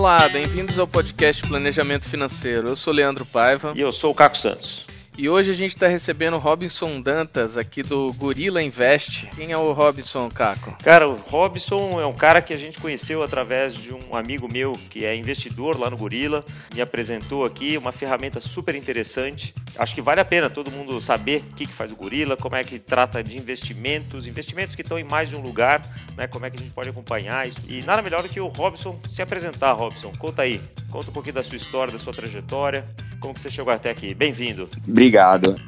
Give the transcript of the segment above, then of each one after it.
Olá, bem-vindos ao podcast Planejamento Financeiro. Eu sou Leandro Paiva. E eu sou o Caco Santos. E hoje a gente está recebendo o Robinson Dantas aqui do Gorila Invest. Quem é o Robinson, Caco? Cara, o Robinson é um cara que a gente conheceu através de um amigo meu que é investidor lá no Gorila. Me apresentou aqui uma ferramenta super interessante. Acho que vale a pena todo mundo saber o que, que faz o Gorila, como é que trata de investimentos, investimentos que estão em mais de um lugar, né? Como é que a gente pode acompanhar isso. E nada melhor do que o Robinson se apresentar, Robinson. Conta aí, conta um pouquinho da sua história, da sua trajetória. Como que você chegou até aqui? Bem-vindo. Obrigado.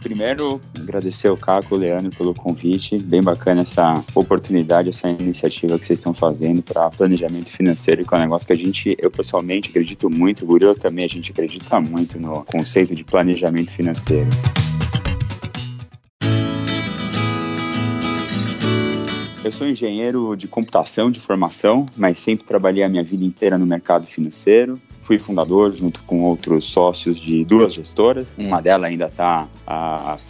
Primeiro, agradecer ao Caco, Leandro, pelo convite. Bem bacana essa oportunidade, essa iniciativa que vocês estão fazendo para planejamento financeiro, que é um negócio que a gente, eu pessoalmente acredito muito, o Gurila também, a gente acredita muito no conceito de planejamento financeiro. Eu sou engenheiro de computação de formação, mas sempre trabalhei a minha vida inteira no mercado financeiro fui fundador junto com outros sócios de duas gestoras. Uma delas ainda está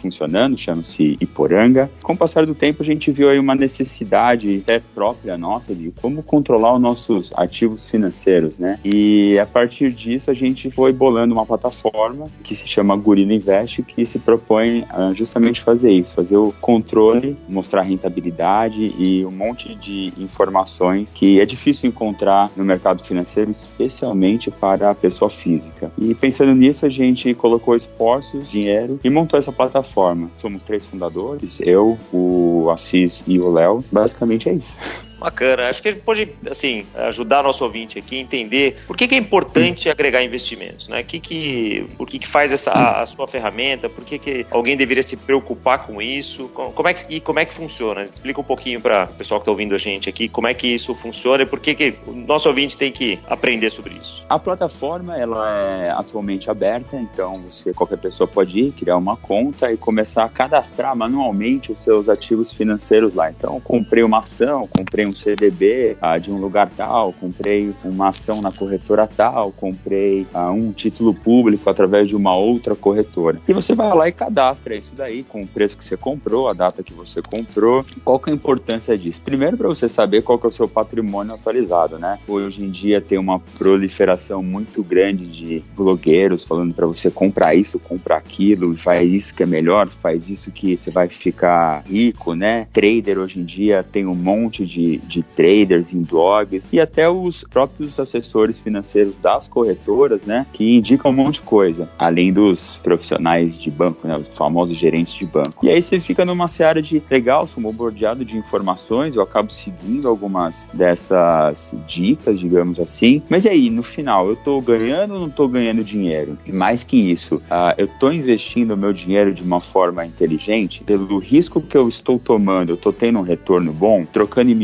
funcionando, chama-se Iporanga. Com o passar do tempo, a gente viu aí uma necessidade até própria nossa de como controlar os nossos ativos financeiros, né? E a partir disso, a gente foi bolando uma plataforma que se chama Gorilla Invest, que se propõe justamente fazer isso, fazer o controle, mostrar rentabilidade e um monte de informações que é difícil encontrar no mercado financeiro, especialmente para a pessoa física. E pensando nisso, a gente colocou esforços, dinheiro e montou essa plataforma. Somos três fundadores, eu, o Assis e o Léo. Basicamente é isso. Bacana. Acho que a gente pode, assim, ajudar nosso ouvinte aqui a entender por que, que é importante agregar investimentos, né? Que que, por que, que faz essa a sua ferramenta? Por que, que alguém deveria se preocupar com isso? Como é que, e como é que funciona? Explica um pouquinho para o pessoal que está ouvindo a gente aqui como é que isso funciona e por que, que o nosso ouvinte tem que aprender sobre isso. A plataforma, ela é atualmente aberta, então você, qualquer pessoa pode ir, criar uma conta e começar a cadastrar manualmente os seus ativos financeiros lá. Então, comprei uma ação, comprei um um CDB ah, de um lugar tal, comprei uma ação na corretora tal, comprei ah, um título público através de uma outra corretora. E você vai lá e cadastra isso daí com o preço que você comprou, a data que você comprou. Qual que é a importância disso? Primeiro para você saber qual que é o seu patrimônio atualizado, né? Hoje em dia tem uma proliferação muito grande de blogueiros falando para você comprar isso, comprar aquilo, faz isso que é melhor, faz isso que você vai ficar rico, né? Trader hoje em dia tem um monte de, de traders em blogs e até os próprios assessores financeiros das corretoras, né, que indicam um monte de coisa, além dos profissionais de banco, né, os famosos gerentes de banco. E aí você fica numa seara de legal, sou bombardeado de informações, eu acabo seguindo algumas dessas dicas, digamos assim. Mas e aí, no final, eu tô ganhando ou não tô ganhando dinheiro? E mais que isso, uh, eu tô investindo o meu dinheiro de uma forma inteligente, pelo risco que eu estou tomando, eu tô tendo um retorno bom, trocando em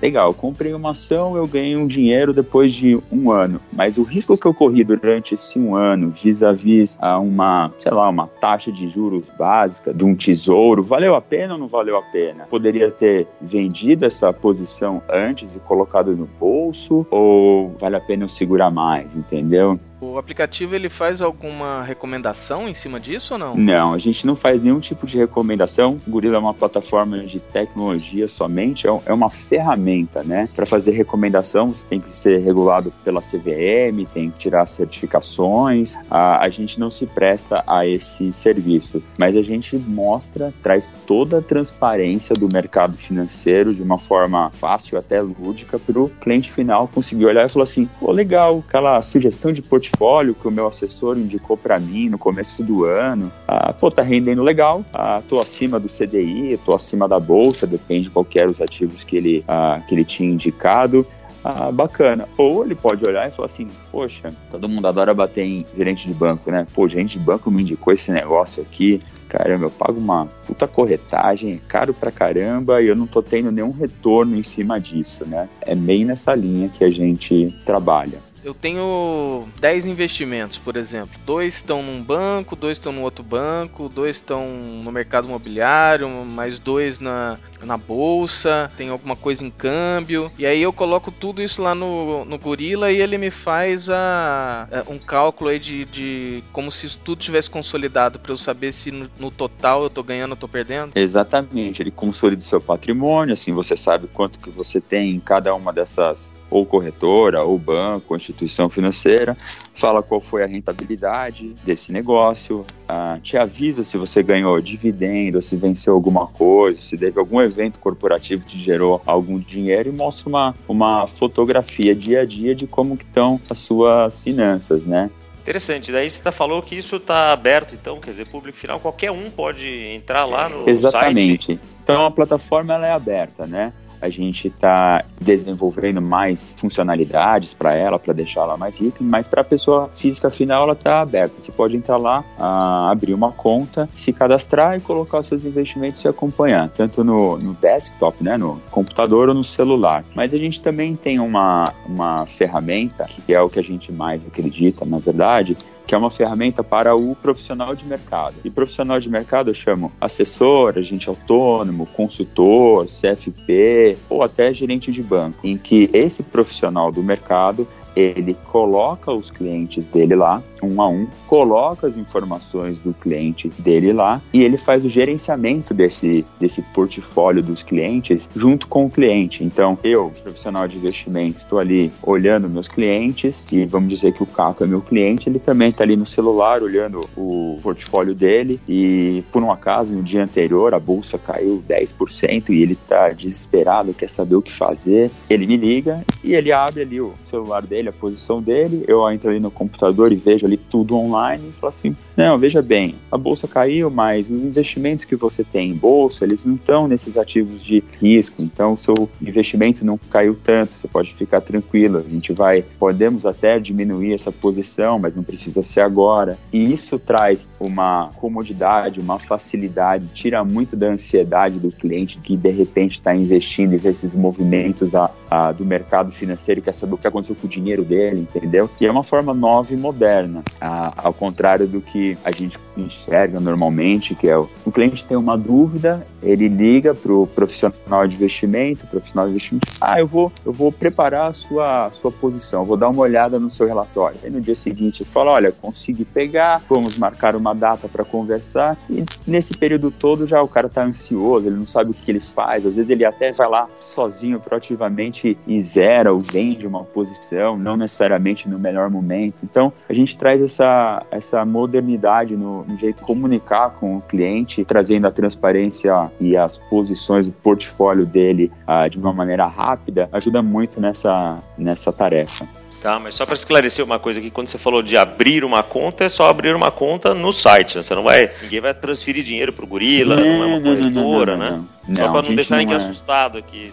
Legal, eu comprei uma ação, eu ganhei um dinheiro depois de um ano, mas o risco que eu corri durante esse um ano, vis-a-vis a uma, sei lá, uma taxa de juros básica de um tesouro, valeu a pena ou não valeu a pena? Poderia ter vendido essa posição antes e colocado no bolso, ou vale a pena eu segurar mais, entendeu? O aplicativo ele faz alguma recomendação em cima disso ou não? Não, a gente não faz nenhum tipo de recomendação. O Gorilla é uma plataforma de tecnologia somente, é, é uma ferramenta, né? Para fazer recomendação, você tem que ser regulado pela CVM, tem que tirar certificações. A, a gente não se presta a esse serviço, mas a gente mostra, traz toda a transparência do mercado financeiro de uma forma fácil, até lúdica, para o cliente final conseguir olhar e falar assim: pô, legal, aquela sugestão de portfólio portfólio que o meu assessor indicou para mim no começo do ano. Ah, pô, tá rendendo legal, ah, tô acima do CDI, tô acima da bolsa, depende de qualquer os ativos que ele, ah, que ele tinha indicado. Ah, bacana. Ou ele pode olhar e falar assim: Poxa, todo mundo adora bater em gerente de banco, né? Pô, gerente de banco me indicou esse negócio aqui. Caramba, eu pago uma puta corretagem, é caro pra caramba e eu não tô tendo nenhum retorno em cima disso, né? É meio nessa linha que a gente trabalha eu tenho 10 investimentos, por exemplo. Dois estão num banco, dois estão no outro banco, dois estão no mercado imobiliário, mais dois na, na bolsa, tem alguma coisa em câmbio. E aí eu coloco tudo isso lá no, no Gorila e ele me faz a, a um cálculo aí de, de como se tudo tivesse consolidado para eu saber se no, no, total eu tô ganhando ou tô perdendo. Exatamente, ele consolida o seu patrimônio, assim você sabe quanto que você tem em cada uma dessas ou corretora, ou banco, ou instituição financeira, fala qual foi a rentabilidade desse negócio, uh, te avisa se você ganhou dividendo, se venceu alguma coisa, se teve algum evento corporativo que gerou algum dinheiro e mostra uma, uma fotografia dia a dia de como estão as suas finanças, né? Interessante. Daí você tá, falou que isso está aberto, então, quer dizer, público final, qualquer um pode entrar lá no Exatamente. site. Então a plataforma ela é aberta, né? A gente está desenvolvendo mais funcionalidades para ela, para deixar ela mais rica, mas para a pessoa física final ela está aberta. Você pode entrar lá, a, abrir uma conta, se cadastrar e colocar os seus investimentos e acompanhar, tanto no, no desktop, né, no computador ou no celular. Mas a gente também tem uma, uma ferramenta, que é o que a gente mais acredita, na verdade, que é uma ferramenta para o profissional de mercado. E profissional de mercado eu chamo assessor, agente autônomo, consultor, CFP ou até gerente de banco, em que esse profissional do mercado ele coloca os clientes dele lá, um a um, coloca as informações do cliente dele lá e ele faz o gerenciamento desse, desse portfólio dos clientes junto com o cliente. Então, eu, profissional de investimentos, estou ali olhando meus clientes e vamos dizer que o Caco é meu cliente, ele também está ali no celular olhando o portfólio dele e por um acaso no dia anterior a bolsa caiu 10% e ele está desesperado, quer saber o que fazer. Ele me liga e ele abre ali o celular dele, a posição dele, eu entro ali no computador e vejo ali tudo online e falo assim, não, veja bem, a bolsa caiu, mas os investimentos que você tem em bolsa, eles não estão nesses ativos de risco, então o seu investimento não caiu tanto, você pode ficar tranquilo, a gente vai, podemos até diminuir essa posição, mas não precisa ser agora. E isso traz uma comodidade, uma facilidade, tira muito da ansiedade do cliente que de repente está investindo e vê esses movimentos a, a, do mercado financeiro quer saber o que aconteceu com o dinheiro dele, entendeu? E é uma forma nova e moderna, a, ao contrário do que a gente enxerga normalmente, que é o, o cliente tem uma dúvida, ele liga para o profissional de investimento, profissional de investimento, ah, eu vou, eu vou preparar a sua, sua posição, vou dar uma olhada no seu relatório. Aí no dia seguinte fala, olha, consegui pegar, vamos marcar uma data para conversar, e nesse período todo já o cara está ansioso, ele não sabe o que ele faz, às vezes ele até vai lá sozinho, proativamente, e zera ou vende uma posição, não necessariamente no melhor momento. Então, a gente traz essa, essa modernidade no, um jeito de comunicar com o cliente, trazendo a transparência e as posições do portfólio dele uh, de uma maneira rápida, ajuda muito nessa, nessa tarefa. Tá, mas só para esclarecer uma coisa aqui, quando você falou de abrir uma conta, é só abrir uma conta no site, né? Você não vai, ninguém vai transferir dinheiro pro gorila, não, não é uma corretora, né? Não, só para não deixar ninguém é... assustado aqui.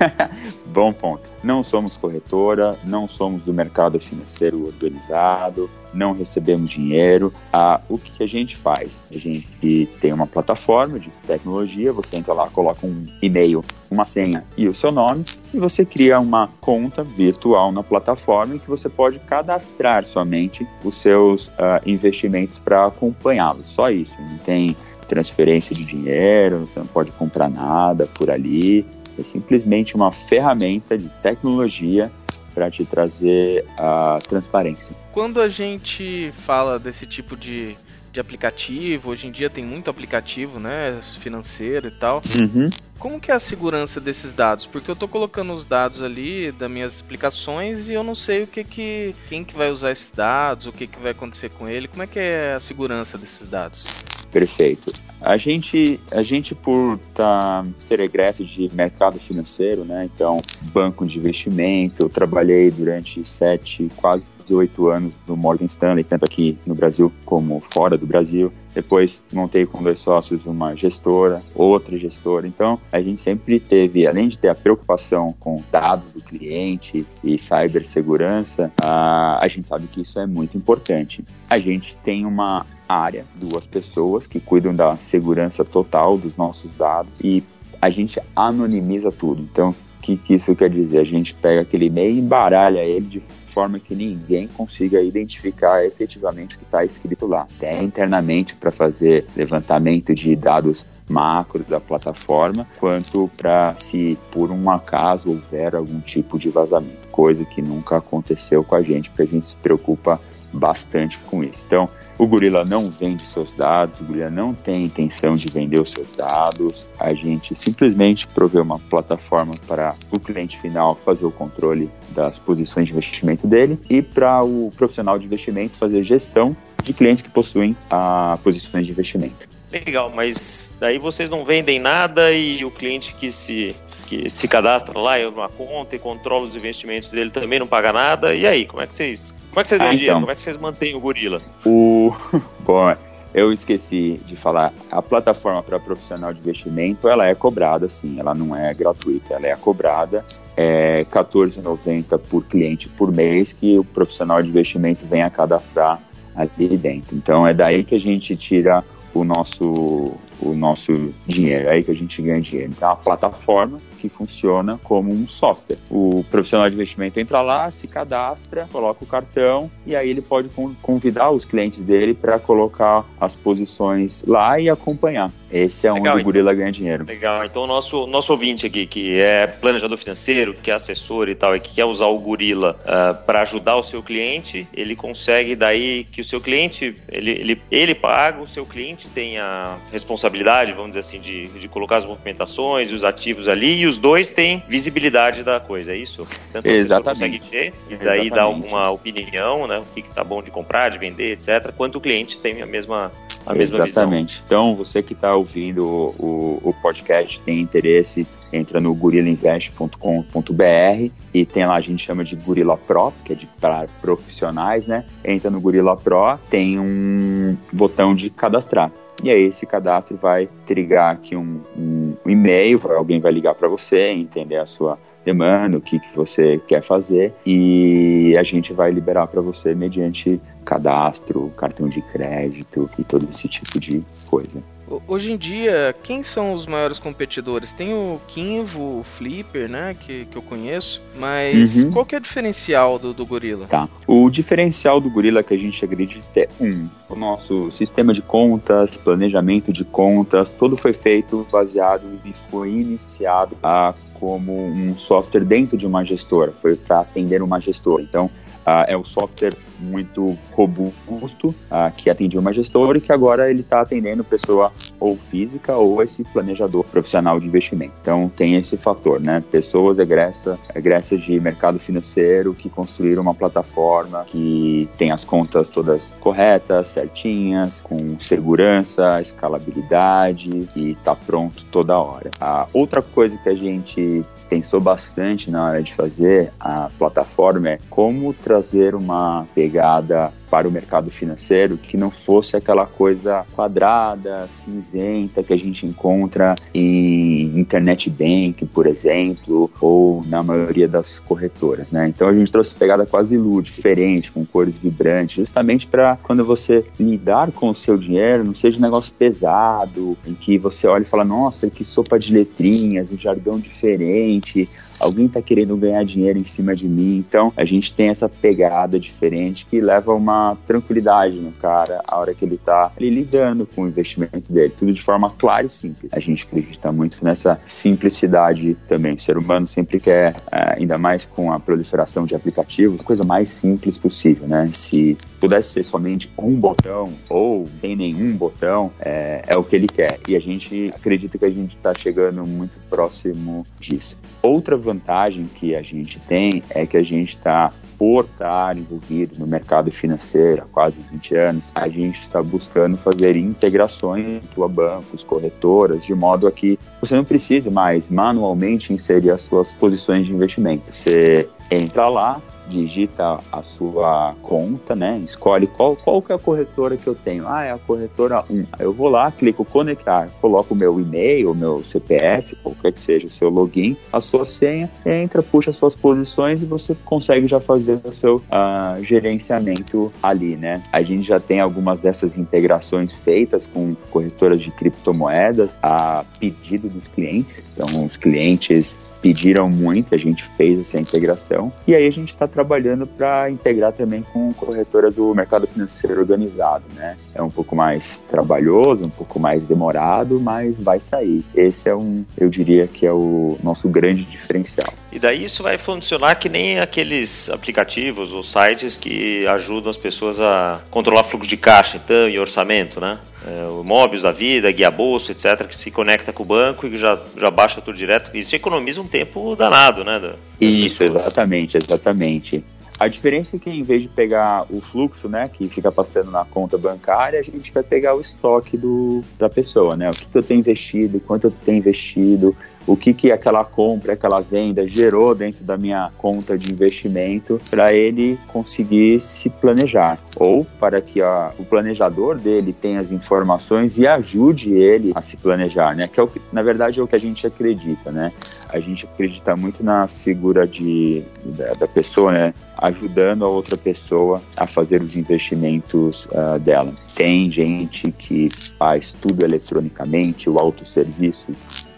Bom ponto. Não somos corretora, não somos do mercado financeiro organizado, não recebemos dinheiro. Ah, o que a gente faz? A gente tem uma plataforma de tecnologia, você entra lá, coloca um e-mail, uma senha e o seu nome, e você cria uma conta virtual na plataforma em que você pode cadastrar somente os seus uh, investimentos para acompanhá-los. Só isso, não tem transferência de dinheiro, você não pode comprar nada por ali. É simplesmente uma ferramenta de tecnologia para te trazer a transparência. Quando a gente fala desse tipo de, de aplicativo, hoje em dia tem muito aplicativo, né, financeiro e tal. Uhum. Como que é a segurança desses dados? Porque eu estou colocando os dados ali das minhas aplicações e eu não sei o que que quem que vai usar esses dados, o que que vai acontecer com ele. Como é que é a segurança desses dados? Perfeito. A gente, a gente por tá, ser egresso de mercado financeiro, né? Então, banco de investimento, eu trabalhei durante sete, quase oito anos no Morgan Stanley, tanto aqui no Brasil como fora do Brasil. Depois montei com dois sócios uma gestora, outra gestora. Então a gente sempre teve, além de ter a preocupação com dados do cliente e cibersegurança, a, a gente sabe que isso é muito importante. A gente tem uma área, duas pessoas que cuidam da segurança total dos nossos dados e a gente anonimiza tudo. Então, que, que isso quer dizer? A gente pega aquele e-mail e embaralha ele de forma que ninguém consiga identificar efetivamente o que está escrito lá. Até internamente para fazer levantamento de dados macro da plataforma, quanto para se por um acaso houver algum tipo de vazamento, coisa que nunca aconteceu com a gente, porque a gente se preocupa bastante com isso. Então, O Gorila não vende seus dados, o Gorila não tem intenção de vender os seus dados. A gente simplesmente provê uma plataforma para o cliente final fazer o controle das posições de investimento dele e para o profissional de investimento fazer gestão de clientes que possuem a posições de investimento. Legal, mas daí vocês não vendem nada e o cliente que se que se cadastra lá em uma conta e controla os investimentos dele também não paga nada. E aí, como é que vocês, como é que vocês ah, então, Como é que vocês mantêm o gorila? O bom, eu esqueci de falar. A plataforma para profissional de investimento, ela é cobrada, sim. Ela não é gratuita, ela é cobrada. É R$14,90 por cliente por mês que o profissional de investimento vem a cadastrar ali dentro. Então é daí que a gente tira o nosso o nosso dinheiro, é aí que a gente ganha dinheiro. Então, é uma plataforma que funciona como um software. O profissional de investimento entra lá, se cadastra, coloca o cartão e aí ele pode convidar os clientes dele para colocar as posições lá e acompanhar. Esse é Legal, onde o Gorila então. ganha dinheiro. Legal. Então, o nosso, nosso ouvinte aqui, que é planejador financeiro, que é assessor e tal, e que quer usar o Gorila uh, ah, para ajudar o seu cliente, ele consegue daí que o seu cliente, ele, ele, ele paga, o seu cliente tem a responsabilidade, vamos dizer assim, de, de colocar as movimentações e os ativos ali, e os dois têm visibilidade da coisa, é isso? Tanto Exatamente. consegue ver, e daí dá alguma opinião, né, o que, que tá bom de comprar, de vender, etc., quanto o cliente tem a mesma, a mesma Exatamente. Visão. Então, você que está ouvindo o, o, o podcast, tem interesse, entra no gorilainvest.com.br e tem lá, a gente chama de Gorila Pro, que é de para profissionais, né? Entra no Gorila Pro, tem um botão de cadastrar. E aí esse cadastro vai trigar aqui um, um e-mail, alguém vai ligar para você, entender a sua demanda, o que, que você quer fazer e a gente vai liberar para você mediante cadastro, cartão de crédito e todo esse tipo de coisa. Hoje em dia, quem são os maiores competidores? Tem o Kinvo, o Flipper, né, que, que eu conheço, mas uhum. qual que é o diferencial do, do Gorila? Tá, o diferencial do Gorila que a gente acredita é um, o nosso sistema de contas, planejamento de contas, tudo foi feito baseado e foi iniciado a como um software dentro de uma gestora, foi para atender uma gestora. Então, Uh, é um software muito robusto uh, que atendia uma gestora e que agora ele está atendendo pessoa ou física ou esse planejador profissional de investimento. Então tem esse fator, né? Pessoas egressa, egressas de mercado financeiro que construíram uma plataforma que tem as contas todas corretas, certinhas, com segurança, escalabilidade e está pronto toda hora. A outra coisa que a gente pensou bastante na hora de fazer a plataforma é como trazer uma pegada para o mercado financeiro que não fosse aquela coisa quadrada, cinzenta que a gente encontra em internet bank, por exemplo, ou na maioria das corretoras, né? Então a gente trouxe pegada quase lúdica, diferente, com cores vibrantes, justamente para quando você lidar com o seu dinheiro não seja um negócio pesado, em que você olha e fala, nossa, que sopa de letrinhas, um jargão diferente, alguém está querendo ganhar dinheiro em cima de mim. Então a gente tem essa pegada diferente que leva uma tranquilidade no cara a hora que ele está lidando com o investimento dele, tudo de forma clara e simples. A gente acredita muito nessa simplicidade também. O ser humano sempre quer, é, ainda mais com a proliferação de aplicativos, a coisa mais simples possível, né? Se pudesse ser somente um botão ou sem nenhum botão, é, é o que ele quer. E a gente acredita que a gente está chegando muito próximo disso. Outra vantagem que a gente tem é que a gente está, por estar envolvido no mercado financeiro há quase 20 anos, a gente está buscando fazer integrações a bancos, corretoras, de modo a que você não precise mais manualmente inserir as suas posições de investimento. Você entra lá, digita a sua conta, né? Escolhe qual, qual que é a corretora que eu tenho. Ah, é a corretora 1. Aí eu vou lá, clico conectar, coloco o meu e-mail, meu CPF, qualquer que seja o seu login, a sua senha, entra, puxa as suas posições e você consegue já fazer o seu uh, gerenciamento ali, né? A gente já tem algumas dessas integrações feitas com corretoras de criptomoedas a pedido dos clientes. Então, os clientes pediram muito, a gente fez essa integração e aí a gente está trabalhando para integrar também com corretora do mercado financeiro organizado, né? É um pouco mais trabalhoso, um pouco mais demorado, mas vai sair. Esse é um, eu diria que é o nosso grande diferencial. E daí isso vai funcionar que nem aqueles aplicativos ou sites que ajudam as pessoas a controlar fluxo de caixa, então, e orçamento, né? É, o Mobius da vida, Guia Bolso, etc., que se conecta com o banco e já, já baixa tudo direto. Isso economiza um tempo danado, né? Isso, pessoas. exatamente, exatamente. A diferença é que em vez de pegar o fluxo, né, que fica passando na conta bancária, a gente vai pegar o estoque do, da pessoa, né? O que, que eu tenho investido, quanto eu tenho investido, o que, que aquela compra, aquela venda gerou dentro da minha conta de investimento para ele conseguir se planejar ou para que a, o planejador dele tenha as informações e ajude ele a se planejar, né? Que é o que, na verdade é o que a gente acredita, né? A gente acredita muito na figura de, da, da pessoa, né? Ajudando a outra pessoa a fazer os investimentos uh, dela. Tem gente que faz tudo eletronicamente, o autosserviço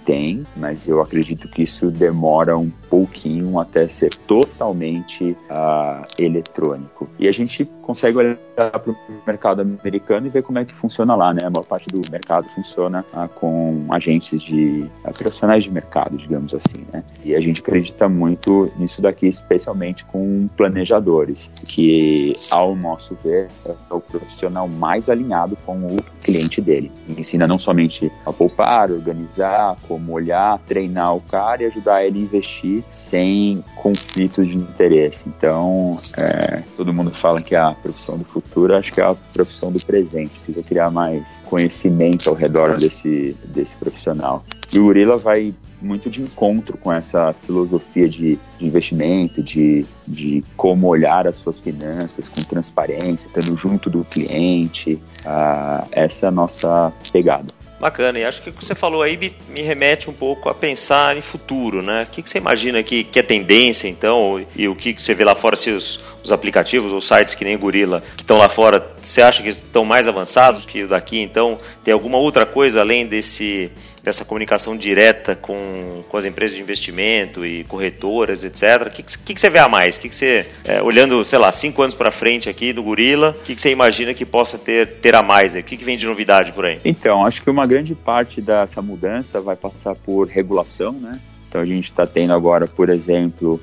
tem, mas eu acredito que isso demora um pouquinho até ser totalmente uh, eletrônico. E a gente consegue olhar para o mercado americano e ver como é que funciona lá, né? A maior parte do mercado funciona uh, com agentes de uh, profissionais de mercado, digamos assim, né? E a gente acredita muito nisso daqui, especialmente com planejadores, que, ao nosso ver, é o profissional mais alinhado com o cliente dele. ensina não somente a poupar, organizar, como olhar, treinar o cara e ajudar ele a investir sem conflitos de interesse. Então, é, todo mundo fala que a profissão do futuro, acho que é a profissão do presente. Precisa criar mais conhecimento ao redor desse, desse profissional. E o Gorila vai muito de encontro com essa filosofia de, de investimento, de, de como olhar as suas finanças com transparência, estando junto do cliente. Uh, essa é a nossa pegada. Bacana, e acho que o que você falou aí me, me remete um pouco a pensar em futuro, né? O que, que você imagina que, que é tendência, então, e o que, que você vê lá fora, se os, os aplicativos ou sites que nem Gorila, que estão lá fora, você acha que estão mais avançados que o daqui, então, tem alguma outra coisa além desse dessa comunicação direta com, com as empresas de investimento e corretoras, etc. O que, que, que você vê a mais? O que, que você, é, olhando, sei lá, cinco anos para frente aqui do Gorila, o que, que você imagina que possa ter, ter a mais? O que, que vem de novidade por aí? Então, acho que uma grande parte dessa mudança vai passar por regulação, né? Então a gente está tendo agora, por exemplo,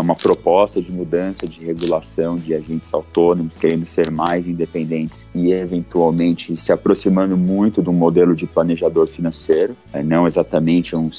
uma proposta de mudança de regulação de agentes autônomos, querendo ser mais independentes e eventualmente se aproximando muito do modelo de planejador financeiro, né? não exatamente um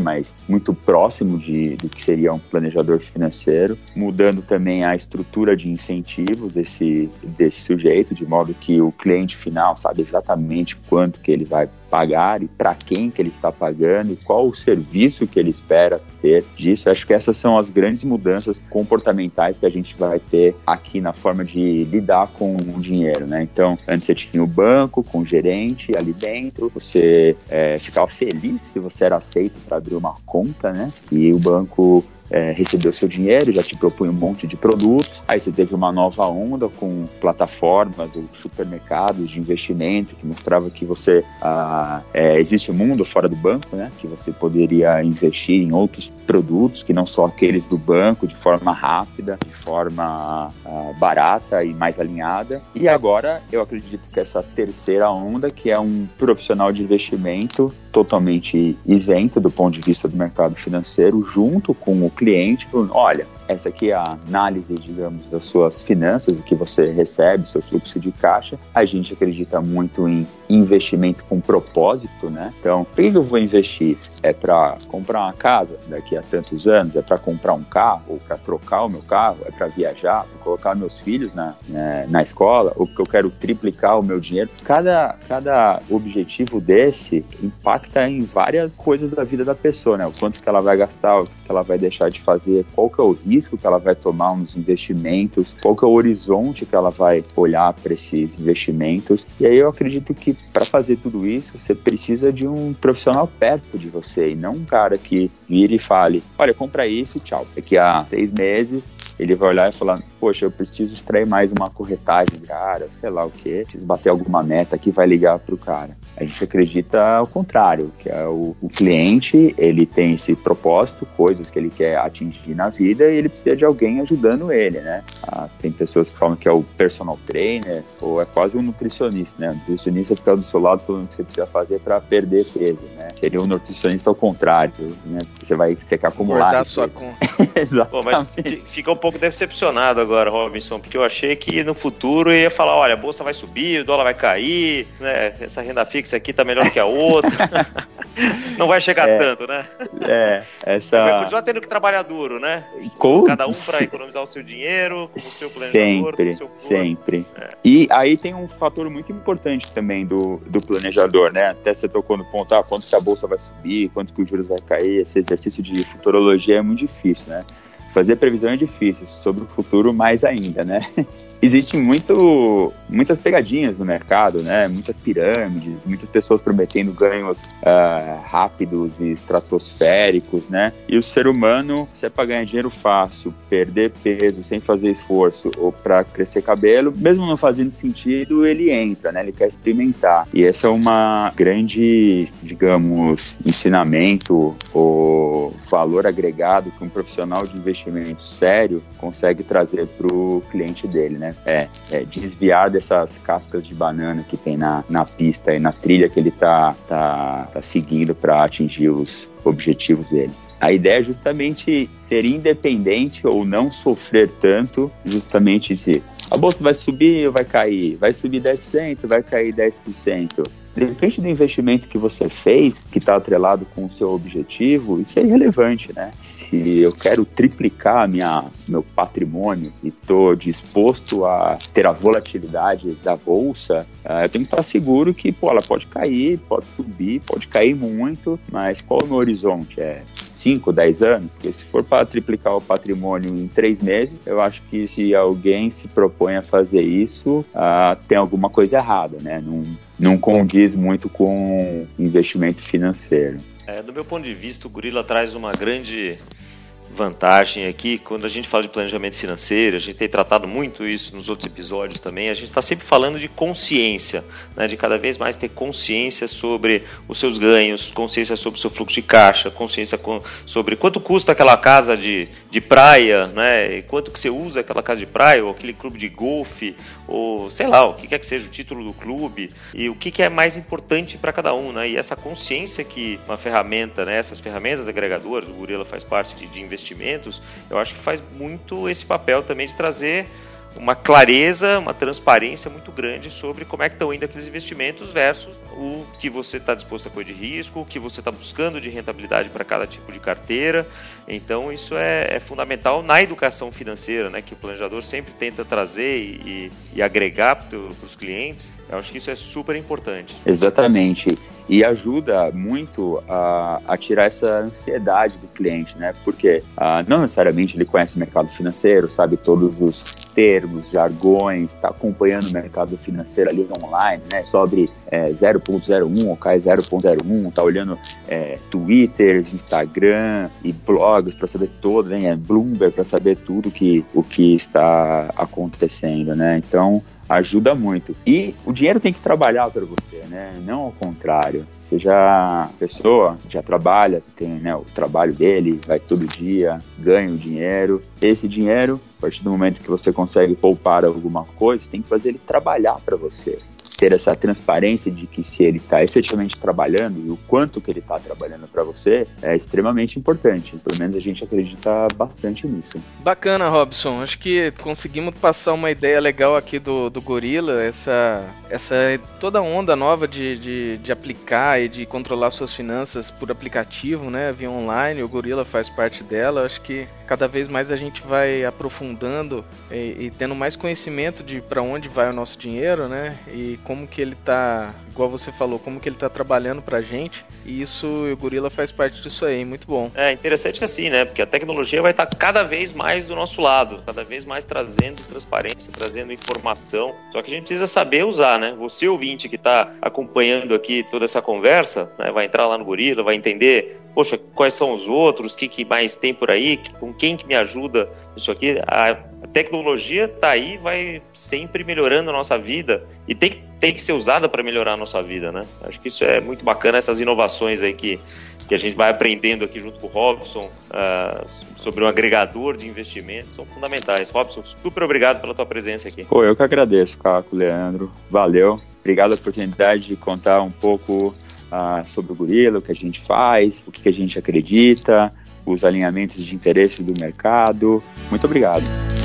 Mas muito próximo de, do que seria um planejador financeiro, mudando também a estrutura de incentivos desse, desse sujeito, de modo que o cliente final sabe exatamente quanto que ele vai pagar e para quem que ele está pagando e qual o serviço que ele espera ter disso. Acho que essas são as grandes mudanças comportamentais que a gente vai ter aqui na forma de lidar com o dinheiro, né? Então, antes você tinha o banco com o gerente ali dentro, você é, ficava feliz se você era aceito para abrir uma conta, né? E o banco é, recebeu seu dinheiro, já te propunha um monte de produtos. Aí você teve uma nova onda com plataformas supermercados de investimento que mostrava que você ah, é, existe um mundo fora do banco, né? Que você poderia investir em outros produtos que não só aqueles do banco, de forma rápida, de forma ah, barata e mais alinhada. E agora eu acredito que essa terceira onda, que é um profissional de investimento totalmente isento do ponto de vista do mercado financeiro, junto com o cliente, olha, essa aqui é a análise, digamos, das suas finanças, o que você recebe, seu fluxo de caixa. A gente acredita muito em investimento com propósito, né? Então, o que eu vou investir? É para comprar uma casa daqui a tantos anos? É para comprar um carro? Ou para trocar o meu carro? É para viajar? Para colocar meus filhos na, né, na escola? Ou porque eu quero triplicar o meu dinheiro? Cada, cada objetivo desse impacta em várias coisas da vida da pessoa, né? O quanto que ela vai gastar, o que ela vai deixar de fazer, qual que é o risco risco que ela vai tomar nos investimentos, qual que é o horizonte que ela vai olhar para esses investimentos. E aí eu acredito que para fazer tudo isso, você precisa de um profissional perto de você e não um cara que vire e fale, olha, compra isso e tchau. Daqui a seis meses ele vai olhar e falar, poxa, eu preciso extrair mais uma corretagem cara, sei lá o que, preciso bater alguma meta que vai ligar para o cara. A gente acredita ao contrário, que é o, o, cliente, ele tem esse propósito, coisas que ele quer atingir na vida e ele precisa de alguém ajudando ele, né? Ah, tem pessoas que falam que é o personal trainer ou é quase um nutricionista, né? O nutricionista fica do seu lado falando o que você precisa fazer para perder peso, né? seria um nutricionista ao contrário, né? Você vai ter que acumular. Guardar sua conta. Exatamente. Pô, mas fica um pouco decepcionado agora, Robinson, porque eu achei que no futuro ia falar, olha, a bolsa vai subir, o dólar vai cair, né? Essa renda fixa aqui tá melhor que a outra. Não vai chegar É. tanto, né? É, Vai essa. continuar tendo que trabalhar duro, né? Com- Cada um para economizar o seu dinheiro, com o seu planejador, com Sempre, o seu sempre. E aí tem um fator muito importante também do, do planejador, né? Até você tocou no ponto, ah, quanto que a bolsa vai subir, quanto que os juros vai cair. Esse exercício de futurologia é muito difícil, né? Fazer previsão é difícil, sobre o futuro mais ainda, né? Existem muito, muitas pegadinhas no mercado, né? Muitas pirâmides, muitas pessoas prometendo ganhos ah, rápidos e estratosféricos, né? E o ser humano, se é para ganhar dinheiro fácil, perder peso sem fazer esforço ou para crescer cabelo, mesmo não fazendo sentido, ele entra, né? Ele quer experimentar. E essa é uma grande, digamos, ensinamento ou valor agregado que um profissional de investimento sério consegue trazer para o cliente dele, né? É, é desviar dessas cascas de banana que tem na, na pista e na trilha que ele tá, tá, tá seguindo para atingir os objetivos dele. A ideia é justamente ser independente ou não sofrer tanto, justamente se a bolsa vai subir ou vai cair, vai subir 10%, vai cair 10%. Depende do investimento que você fez, que está atrelado com o seu objetivo, isso é irrelevante, né? Se eu quero triplicar minha, meu patrimônio e estou disposto a ter a volatilidade da bolsa, ah, eu tenho que estar seguro que pô, ela pode cair, pode subir, pode cair muito, mas qual é o meu horizonte? É 5, 10 anos? Porque se for para triplicar o patrimônio em três meses, eu acho que se alguém se propõe a fazer isso, ah, tem alguma coisa errada, né? Não, não condiz muito com investimento financeiro. É, do meu ponto de vista, o Gorila traz uma grande vantagem aqui. Quando a gente fala de planejamento financeiro, a gente tem tratado muito isso nos outros episódios também, a gente está sempre falando de consciência, né, de cada vez mais ter consciência sobre os seus ganhos, consciência sobre o seu fluxo de caixa, consciência sobre quanto custa aquela casa de, de praia, né, e quanto que você usa aquela casa de praia, ou aquele clube de golfe, ou sei lá, o que quer que seja o título do clube, e o que, que é mais importante para cada um, né, e essa consciência que uma ferramenta, né, essas ferramentas agregadoras, o Gorila faz parte de, de investimentos, eu acho que faz muito esse papel também de trazer uma clareza, uma transparência muito grande sobre como é que estão indo aqueles investimentos versus o que você está disposto a correr de risco, o que você está buscando de rentabilidade para cada tipo de carteira. Então isso é, é fundamental na educação financeira, né, que o planejador sempre tenta trazer e, e agregar para os clientes. Eu acho que isso é super importante. Exatamente. E ajuda muito a, a tirar essa ansiedade do cliente, né? Porque ah, não necessariamente ele conhece o mercado financeiro, sabe todos os termos, jargões, está acompanhando o mercado financeiro ali online, né? Sobre é, 0.01 ou cai 0.01, tá olhando é, Twitter, Instagram e blogs para saber todo, né? Bloomberg para saber tudo que, o que está acontecendo, né? Então ajuda muito. E o dinheiro tem que trabalhar para você, né? Não ao contrário. Você já, pessoa já trabalha, tem né, o trabalho dele, vai todo dia, ganha o dinheiro. Esse dinheiro, a partir do momento que você consegue poupar alguma coisa, tem que fazer ele trabalhar para você. Ter essa transparência de que se ele está efetivamente trabalhando e o quanto que ele está trabalhando para você é extremamente importante. Pelo menos a gente acredita bastante nisso. Bacana, Robson. Acho que conseguimos passar uma ideia legal aqui do, do Gorila, essa, essa toda onda nova de, de, de aplicar e de controlar suas finanças por aplicativo, né, via online. O Gorila faz parte dela. Acho que cada vez mais a gente vai aprofundando e, e tendo mais conhecimento de para onde vai o nosso dinheiro, né, e como que ele tá, igual você falou, como que ele tá trabalhando pra gente. E isso, o Gorila faz parte disso aí, muito bom. É interessante assim, né? Porque a tecnologia vai estar cada vez mais do nosso lado, cada vez mais trazendo transparência, trazendo informação. Só que a gente precisa saber usar, né? Você ouvinte que está acompanhando aqui toda essa conversa, né, vai entrar lá no Gorila, vai entender poxa, quais são os outros, o que, que mais tem por aí, com quem que me ajuda isso aqui. A, tecnologia está aí, vai sempre melhorando a nossa vida e tem que, tem que ser usada para melhorar a nossa vida, né? Acho que isso é muito bacana, essas inovações aí que, que a gente vai aprendendo aqui junto com o Robson uh, sobre o agregador de investimentos são fundamentais. Robson, super obrigado pela tua presença aqui. Pô, eu que agradeço, Caco, Leandro. Valeu. Obrigado pela oportunidade de contar um pouco uh, sobre o Gorila, o que a gente faz, o que a gente acredita, os alinhamentos de interesse do mercado. Muito obrigado.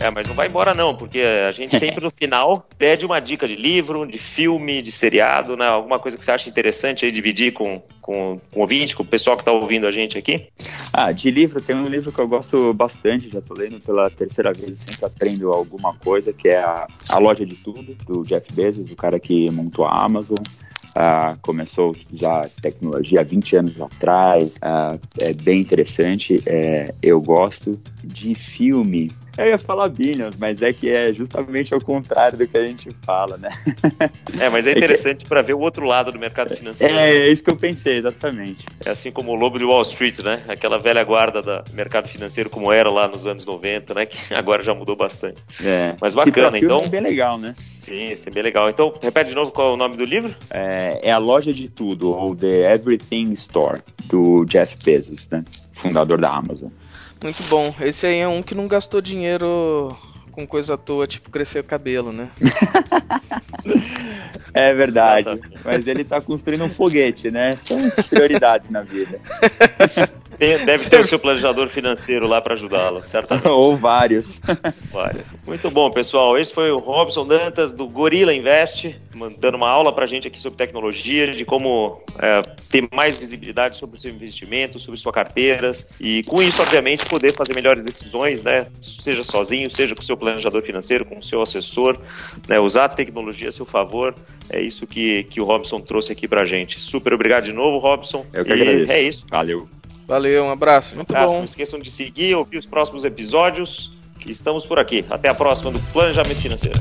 É, mas não vai embora não, porque a gente sempre no final pede uma dica de livro, de filme, de seriado, né? Alguma coisa que você acha interessante aí dividir com, com, com o ouvinte, com o pessoal que está ouvindo a gente aqui? Ah, de livro, tem um livro que eu gosto bastante, já tô lendo pela terceira vez, sempre aprendo alguma coisa, que é a, a Loja de Tudo, do Jeff Bezos, o cara que montou a Amazon. Uh, começou a utilizar tecnologia há 20 anos atrás, uh, é bem interessante, é, eu gosto de filme. Eu ia falar Billions, mas é que é justamente ao contrário do que a gente fala, né? É, mas é interessante é que... para ver o outro lado do mercado financeiro. É, é isso que eu pensei, exatamente. É assim como o lobo de Wall Street, né? Aquela velha guarda do mercado financeiro como era lá nos anos 90, né? Que agora já mudou bastante. É. Mas bacana, então. É bem legal, né? Sim, isso é bem legal. Então, repete de novo qual é o nome do livro? É, é a loja de tudo, ou The Everything Store, do Jeff Bezos, né? Fundador da Amazon. Muito bom. Esse aí é um que não gastou dinheiro com coisa à toa, tipo crescer o cabelo, né? é verdade. Exatamente. Mas ele tá construindo um foguete, né? prioridades na vida. deve ter o seu planejador financeiro lá para ajudá-lo, certamente. Ou vários. vários. Muito bom, pessoal. Esse foi o Robson Dantas do Gorilla Invest, dando uma aula para a gente aqui sobre tecnologia, de como é, ter mais visibilidade sobre o seu investimento, sobre suas carteiras e, com isso, obviamente, poder fazer melhores decisões, né? Seja sozinho, seja com o seu planejador financeiro, com o seu assessor, né? usar a tecnologia a seu favor. É isso que, que o Robson trouxe aqui para a gente. Super obrigado de novo, Robson. Eu que agradeço. É isso. Valeu. Valeu, um abraço. Muito um abraço. bom. Não esqueçam de seguir, ouvir os próximos episódios. Estamos por aqui. Até a próxima do Planejamento Financeiro.